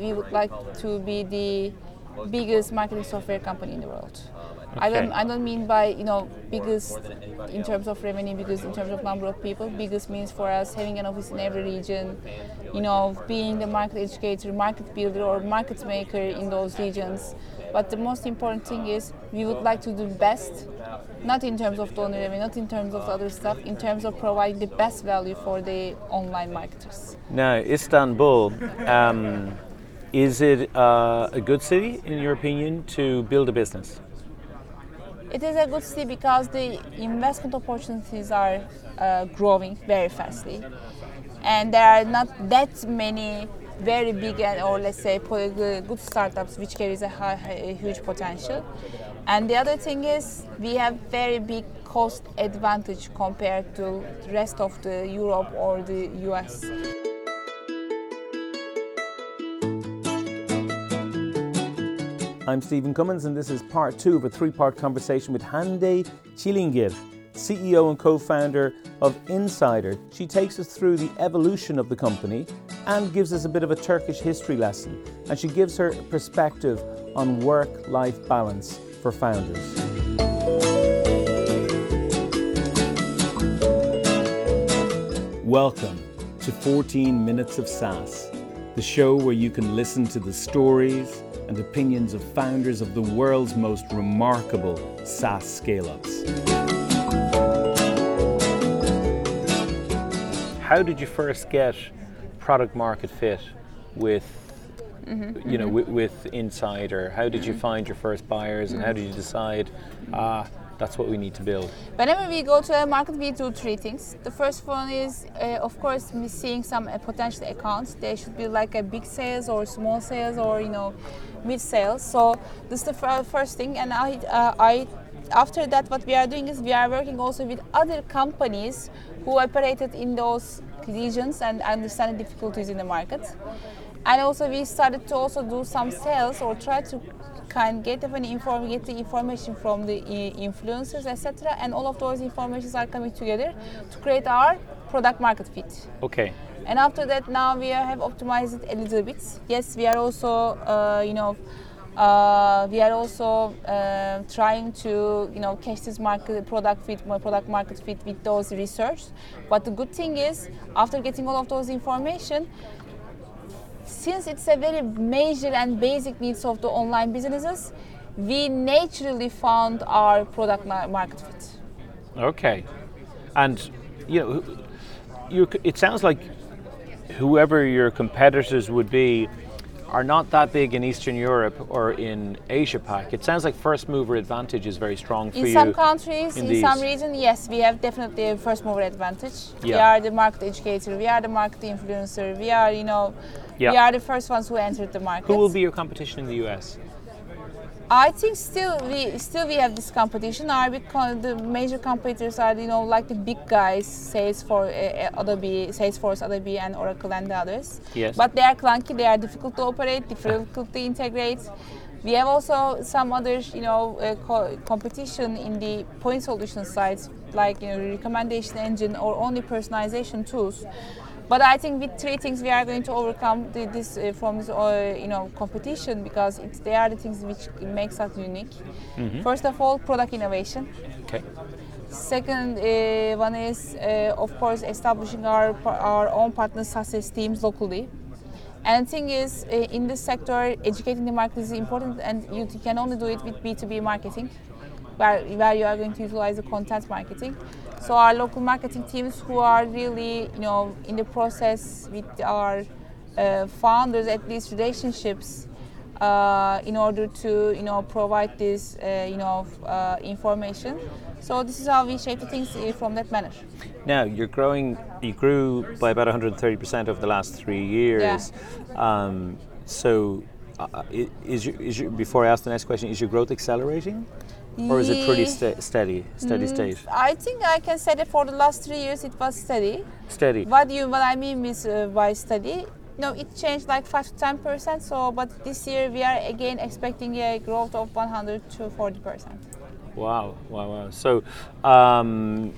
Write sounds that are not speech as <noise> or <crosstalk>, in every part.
We would like to be the biggest marketing software company in the world. I don't I don't mean by you know biggest in terms of revenue, biggest in terms of number of people. Biggest means for us having an office in every region, you know, being the market educator, market builder, or market maker in those regions. But the most important thing is we would like to do best, not in terms of donor revenue, not in terms of other stuff, in terms of providing the best value for the online marketers. Now, Istanbul. Um, is it uh, a good city, in your opinion, to build a business? It is a good city because the investment opportunities are uh, growing very fastly, and there are not that many very big and or let's say good startups which carries a, high, a huge potential. And the other thing is we have very big cost advantage compared to the rest of the Europe or the US. I'm Stephen Cummins, and this is part two of a three part conversation with Hande Çilingir, CEO and co founder of Insider. She takes us through the evolution of the company and gives us a bit of a Turkish history lesson. And she gives her perspective on work life balance for founders. Welcome to 14 Minutes of SaaS, the show where you can listen to the stories and opinions of founders of the world's most remarkable SaaS scale ups. How did you first get product market fit with Mm-hmm, you know, mm-hmm. with, with, Insider? How did you find your first buyers, and how did you decide, ah, that's what we need to build. Whenever we go to a market, we do three things. The first one is, uh, of course, seeing some uh, potential accounts. They should be like a big sales or small sales or you know, mid sales. So this is the first thing, and I, uh, I after that, what we are doing is we are working also with other companies who operated in those regions and understand the difficulties in the market. And also we started to also do some sales or try to can get even inform get the information from the influencers etc and all of those informations are coming together to create our product market fit. Okay. And after that now we have optimized it a little bit. Yes we are also uh, you know uh, we are also uh, trying to you know catch this market product fit my product market fit with those research. But the good thing is after getting all of those information since it's a very major and basic needs of the online businesses, we naturally found our product market fit. Okay, and you know, you, it sounds like whoever your competitors would be are not that big in Eastern Europe or in Asia Pac. It sounds like first mover advantage is very strong for in you. In some countries, in, in some regions, yes, we have definitely a first mover advantage. Yeah. We are the market educator, we are the market influencer, we are, you know, yeah. we are the first ones who entered the market. Who will be your competition in the US? I think still we still we have this competition. Our big the major competitors are you know like the big guys, Salesforce, uh, Adobe, Salesforce, Adobe, and Oracle, and the others. Yes. But they are clunky. They are difficult to operate, difficult to integrate. We have also some other you know uh, co- competition in the point solution sides, like you know recommendation engine or only personalization tools. But I think with three things we are going to overcome the, this uh, from this uh, you know competition because it's, they are the things which makes us unique. Mm-hmm. First of all, product innovation. Okay. Second uh, one is uh, of course establishing our our own partner success teams locally. And the thing is, uh, in this sector, educating the market is important, and you can only do it with B2B marketing, where, where you are going to utilize the content marketing. So our local marketing teams who are really, you know, in the process with our uh, founders, at these relationships, uh, in order to, you know, provide this, uh, you know, uh, information. So this is how we shape the things uh, from that manner. Now you're growing. You grew by about 130% over the last three years. Yeah. Um, so, uh, is your, is your, before I ask the next question, is your growth accelerating? Or is it pretty sta- steady, steady mm, state? I think I can say that for the last three years it was steady. Steady. What you what I mean is uh, by steady? No, it changed like five to ten percent. So, but this year we are again expecting a growth of 100 to 40 percent. Wow, wow, wow. So, um,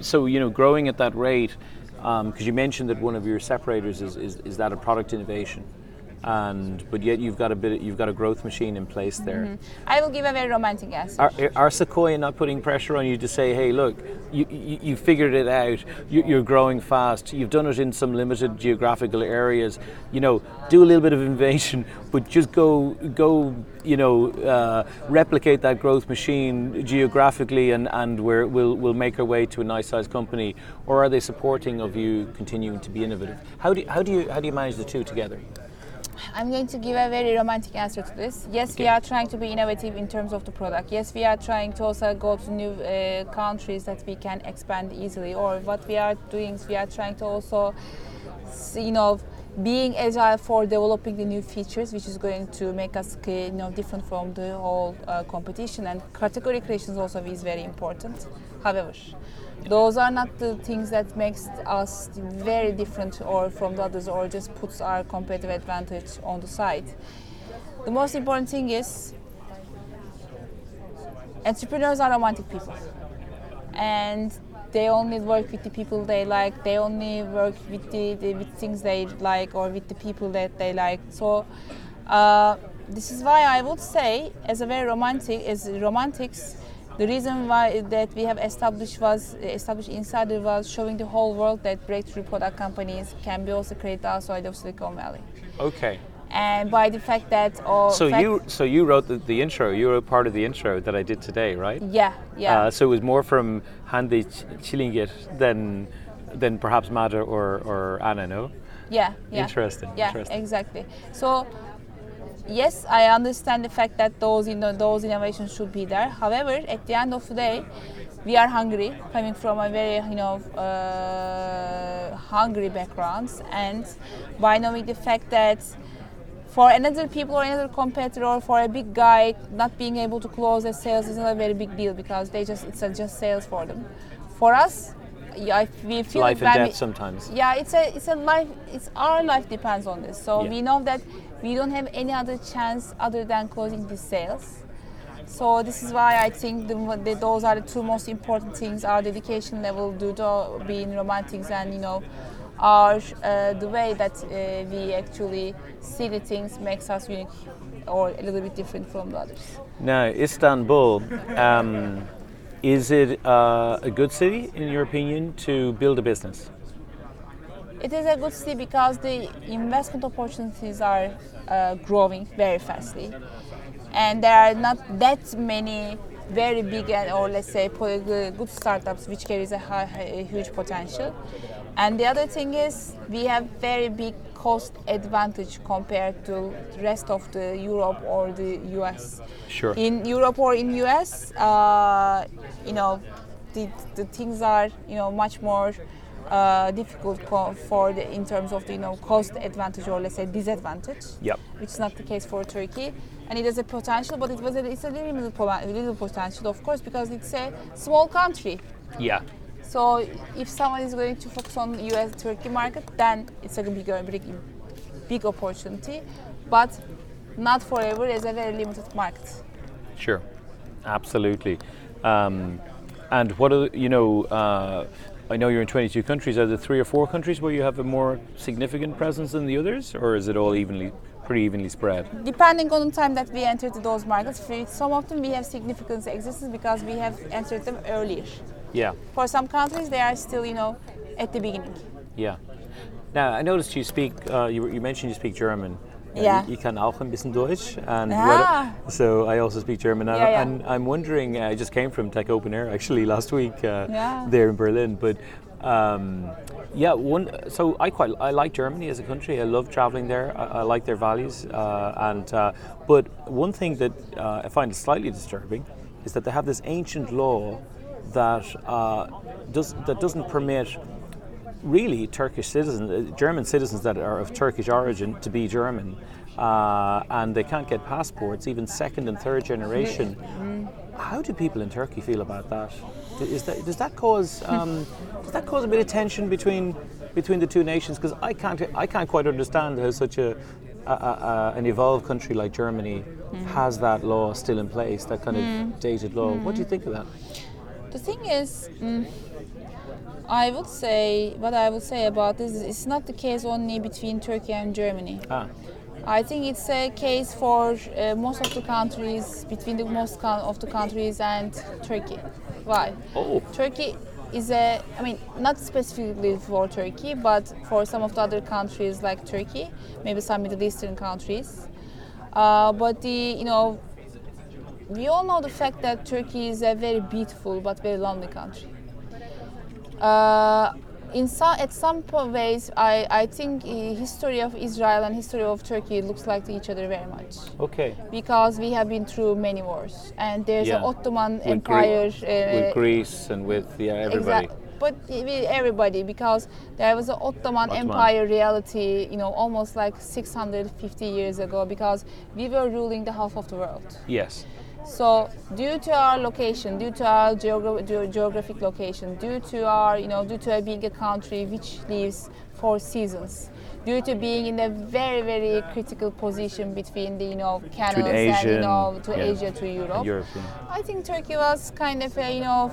so you know, growing at that rate, because um, you mentioned that one of your separators is, is, is that a product innovation. And but yet you've got a bit you've got a growth machine in place there. Mm-hmm. I will give a very romantic answer. Are, are Sequoia not putting pressure on you to say, hey, look, you, you, you figured it out, you, you're growing fast, you've done it in some limited geographical areas, you know, do a little bit of innovation, <laughs> but just go, go you know, uh, replicate that growth machine geographically and, and we we'll, we'll make our way to a nice sized company? Or are they supporting of you continuing to be innovative? How do, how do, you, how do you manage the two together? I'm going to give a very romantic answer to this. Yes, Okay. we are trying to be innovative in terms of the product. Yes, we are trying to also go to new uh, countries that we can expand easily. Or what we are doing is we are trying to also, you know, being agile for developing the new features, which is going to make us, uh, you know, different from the whole uh, competition. And category creation also is very important. However, those are not the things that makes us very different or from the others or just puts our competitive advantage on the side. The most important thing is entrepreneurs are romantic people and they only work with the people they like they only work with the, the with things they like or with the people that they like so uh, this is why i would say as a very romantic as romantics the reason why that we have established was established insider was showing the whole world that breakthrough product companies can be also created outside of silicon valley Okay. and by the fact that all So fact- you so you wrote the, the intro. You wrote part of the intro that I did today, right? yeah yeah Uh, so it was more from Hande Ch- Çilingir than than perhaps Mada or, or Anna, no? Yeah, yeah. Interesting, Yeah, interesting. exactly. So, yes, I understand the fact that those you know those innovations should be there. However, at the end of the day, we are hungry, coming from a very you know uh, hungry backgrounds, and by knowing the fact that for another people or another competitor or for a big guy not being able to close their sales is not a very big deal because they just it's just sales for them. For us, yeah, we feel Life and death sometimes. yeah, it's a it's a life. It's our life depends on this. So Yeah. we know that we don't have any other chance other than closing these sales. So this is why I think the, the, those are the two most important things: our dedication level due to being romantics, and you know, our uh, the way that uh, we actually see the things makes us unique or a little bit different from the others. Now, Istanbul, um, is it uh, a good city, in your opinion, to build a business? It is a good city because the investment opportunities are uh, growing very fastly, and there are not that many very big and or let's say po- good startups which carries a, high, a huge potential. And the other thing is we have very big cost advantage compared to the rest of the Europe or the US. Sure. In Europe or in US, uh, you know, the, the things are you know much more uh, difficult co- for the in terms of the you know cost advantage or let's say disadvantage. Yep. Which is not the case for Turkey, and it has a potential, but it was a, it's a limited po- little potential, of course, because it's a small country. Yeah. So if someone is going to focus on US Turkey market, then it's a big, big, big opportunity, but not forever as a very limited market. Sure, absolutely. Um, and what are you know? Uh, I know you're in 22 countries. Are there three or four countries where you have a more significant presence than the others, or is it all evenly, pretty evenly spread? Depending on the time that we entered those markets, for some of them we have significant existence because we have entered them earlier. Yeah, For some countries, they are still, you know, at the beginning. yeah. Now I noticed you speak. Uh, you, you mentioned you speak German. Uh, Yeah. Ich kann auch ein bisschen Deutsch, and Ah. what, so I also speak German. And, Yeah, yeah. and I'm wondering. I just came from Tech Open Air actually <laughs> last week uh, Yeah. there in Berlin, but. Um, yeah, one. So I quite I like Germany as a country. I love traveling there. I, I like their values, uh, and uh, but one thing that uh, I find slightly disturbing is that they have this ancient law that uh, does that doesn't permit really Turkish citizens, uh, German citizens that are of Turkish origin to be German, uh, and they can't get passports, even second and third generation. How do people in Turkey feel about that? That does that cause <laughs> um, does that cause a bit of tension between between the two nations? Because I can't I can't quite understand how such a, a, a, a an evolved country like Germany has that law still in place, that kind of dated law. What do you think of that? The thing is, mm, I would say what I would say about this is it's not the case only between Turkey and Germany. Ah, I think it's a case for uh, most of the countries, between the most of the countries and Turkey. Why? Oh. Turkey is a, I mean, not specifically for Turkey, but for some of the other countries like Turkey, maybe some Middle Eastern countries. Uh, but the, you know, we all know the fact that Turkey is a very beautiful but very lonely country. Uh, in some, at some ways, I, I think uh, history of Israel and history of Turkey looks like to each other very much Okay. because we have been through many wars and there's Yeah. an Ottoman With Gre- Empire. uh, with Greece and with yeah everybody. Exact- but with everybody because there was an Ottoman, Ottoman. Empire reality, you know, almost like 650 years ago because we were ruling the half of the world. Yes. So due to our location, due to our geogra- ge- geographic location, due to our, you know, due to being a country which lives four seasons, due to being in a very, very critical position between the, you know, canals and, you know, to yeah, Asia to Europe. European. I think Turkey was kind of a, you know,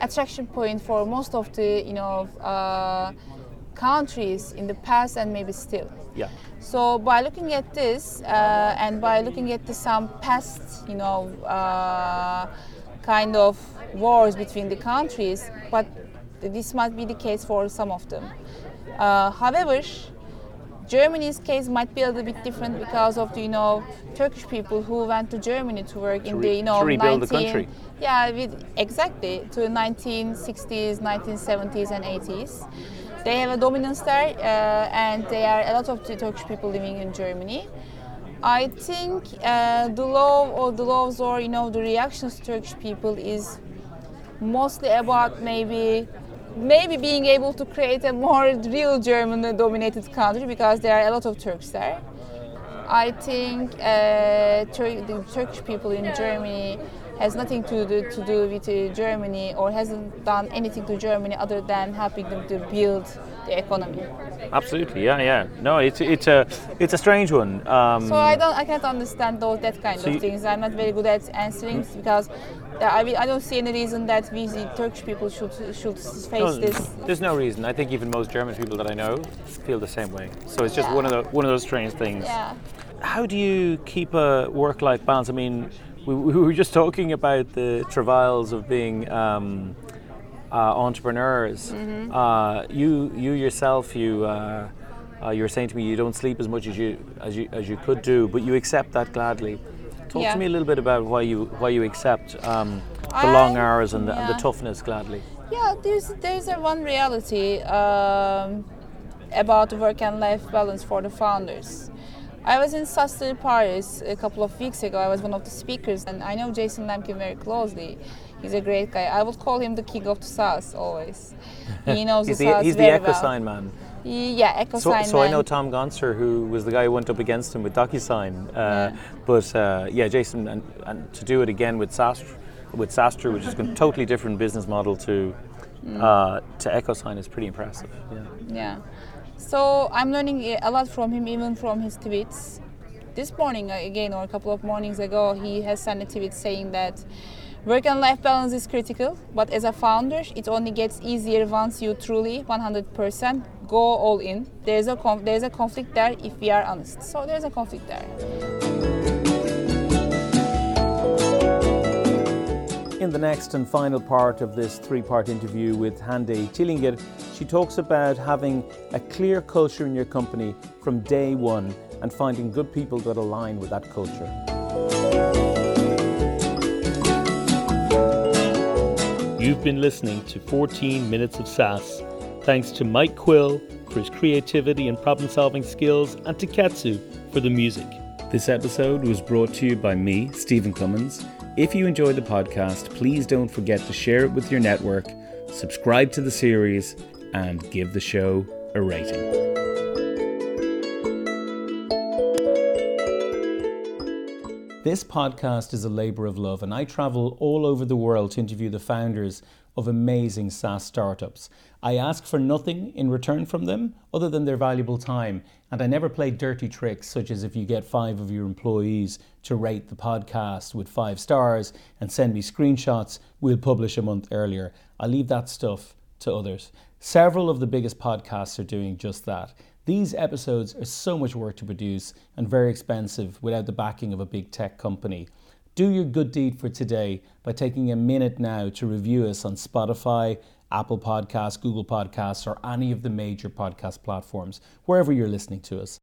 attraction point for most of the, you know, uh, countries in the past and maybe still. Yeah. So by looking at this uh, and by looking at the, some past, you know, uh, kind of wars between the countries, but this might be the case for some of them. Uh, however, Germany's case might be a little bit different because of the, you know, Turkish people who went to Germany to work in re- the, you know, to rebuild the 19 country. Yeah, with, exactly to 1960s, 1970s, and 80s. They have a dominance there, uh, and there are a lot of Turkish people living in Germany. I think uh, the law or the laws or you know the reactions to Turkish people is mostly about maybe maybe being able to create a more real German dominated country because there are a lot of Turks there. I think uh, Tur- the Turkish people in Germany has nothing to do, to do with uh, Germany or hasn't done anything to Germany other than helping them to build the economy. Absolutely. Yeah. Yeah. No, it's it's a it's a strange one. Um, So I don't, I can't understand those that kind So of things. I'm not very good at answering because I, mean, I don't see any reason that we the Turkish people should should face no, this. There's no reason. I think even most German people that I know feel the same way. So it's just Yeah. one of the one of those strange things. Yeah. How do you keep a work-life balance? I mean, we, we were just talking about the travails of being um, uh, entrepreneurs. Mm-hmm. Uh, you, you yourself, you, uh, uh, you were saying to me you don't sleep as much as you as you as you could do, but you accept that gladly. Talk Yeah. to me a little bit about why you why you accept um, the long hours and the, and the toughness gladly. Yeah, there's there's a one reality um, about work and life balance for the founders. I was in SaaStr, Paris a couple of weeks ago. I was one of the speakers, and I know Jason Lemkin very closely. He's a great guy. I would call him the king of the SaaS always. He <laughs> knows the the, SaaS he's the very EchoSign well. man. Yeah, EchoSign. So, so I know Tom Gonser, who was the guy who went up against him with DocuSign. Uh, Yeah. But uh, yeah, Jason, and, and to do it again with SaaStr, with SaaStr, which is a <laughs> totally different business model to Mm. uh, to EchoSign, is pretty impressive. Yeah. Yeah. So I'm learning a lot from him, even from his tweets. This morning, uh, again, or a couple of mornings ago, he has sent a tweet saying that work and life balance is critical, but as a founder, it only gets easier once you truly 100% go all in. There's a there's a conflict there if we are honest. So there's a conflict there. In the next and final part of this three part interview with Hande Çilingir, she talks about having a clear culture in your company from day one and finding good people that align with that culture. You've been listening to 14 Minutes of SaaS. Thanks to Mike Quill for his creativity and problem solving skills and to Katsu for the music. This episode was brought to you by me, Stephen Cummins. If you enjoyed the podcast, please don't forget to share it with your network, subscribe to the series, and give the show a rating. This podcast is a labour of love, and I travel all over the world to interview the founders of amazing SaaS startups. I ask for nothing in return from them other than their valuable time, and I never play dirty tricks, such as if you get five of your employees to rate the podcast with five stars and send me screenshots, we'll publish a month earlier. I leave that stuff to others. Several of the biggest podcasts are doing just that. These episodes are so much work to produce and very expensive without the backing of a big tech company. Do your good deed for today by taking a minute now to review us on Spotify, Apple Podcasts, Google Podcasts, or any of the major podcast platforms, wherever you're listening to us.